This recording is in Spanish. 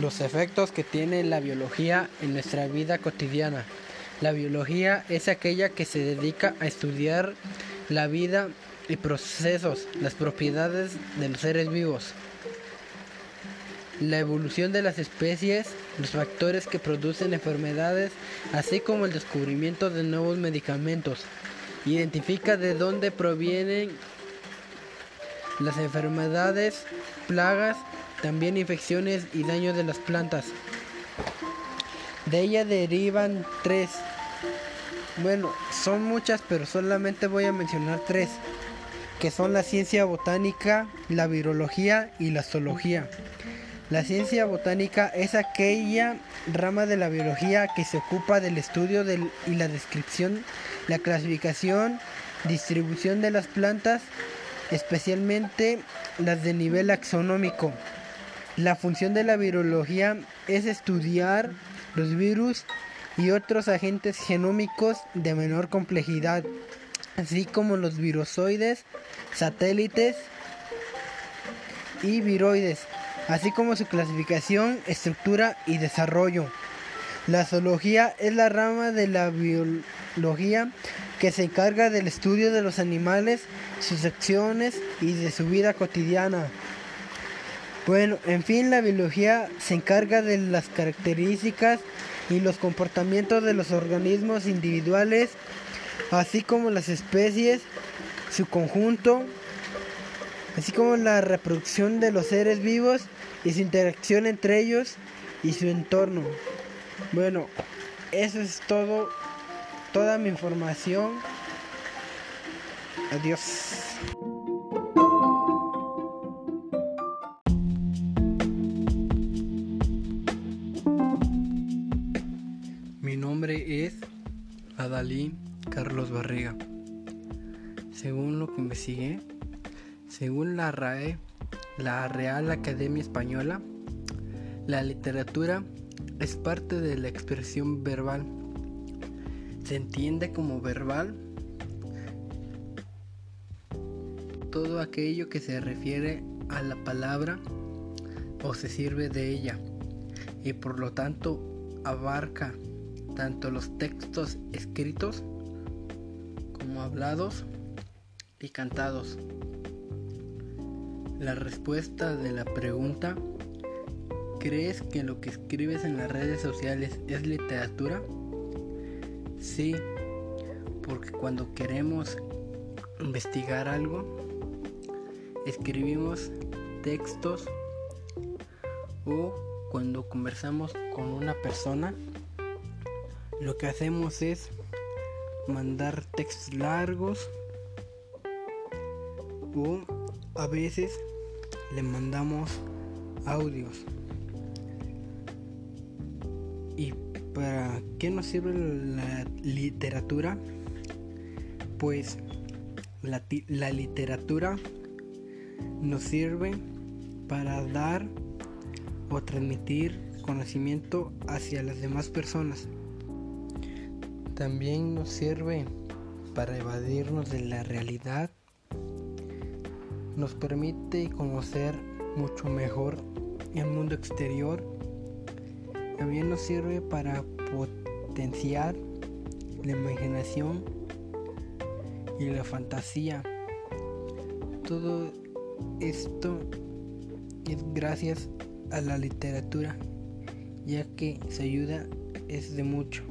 Los efectos que tiene la biología en nuestra vida cotidiana. La biología es aquella que se dedica a estudiar la vida y procesos, las propiedades de los seres vivos, la evolución de las especies, los factores que producen enfermedades, así como el descubrimiento de nuevos medicamentos. Identifica de dónde provienen las enfermedades, plagas, también infecciones y daño de las plantas. De ella derivan tres. Bueno, son muchas, pero solamente voy a mencionar tres, que son la ciencia botánica, la virología y la zoología. La ciencia botánica es aquella rama de la biología que se ocupa del estudio y la descripción, la clasificación, distribución de las plantas, especialmente las de nivel axonómico. La función de la virología es estudiar los virus y otros agentes genómicos de menor complejidad, así como los virosoides, satélites y viroides, así como su clasificación, estructura y desarrollo. La zoología es la rama de la biología que se encarga del estudio de los animales, sus acciones y de su vida cotidiana. Bueno, en fin, la biología se encarga de las características y los comportamientos de los organismos individuales, así como las especies, su conjunto, así como la reproducción de los seres vivos y su interacción entre ellos y su entorno. Bueno, eso es todo, toda mi información. Adiós. nombre es Adalí Carlos Barriga. Según lo que investigué, según la RAE, la Real Academia Española, la literatura es parte de la expresión verbal. Se entiende como verbal todo aquello que se refiere a la palabra o se sirve de ella y por lo tanto abarca tanto los textos escritos como hablados y cantados. La respuesta de la pregunta, ¿crees que lo que escribes en las redes sociales es literatura? Sí, porque cuando queremos investigar algo, escribimos textos o cuando conversamos con una persona, lo que hacemos es mandar textos largos o a veces le mandamos audios. ¿Y para qué nos sirve la literatura? Pues la, literatura nos sirve para dar o transmitir conocimiento hacia las demás personas. También nos sirve para evadirnos de la realidad. Nos permite conocer mucho mejor el mundo exterior. También nos sirve para potenciar la imaginación y la fantasía. Todo esto es gracias a la literatura, ya que se ayuda es de mucho.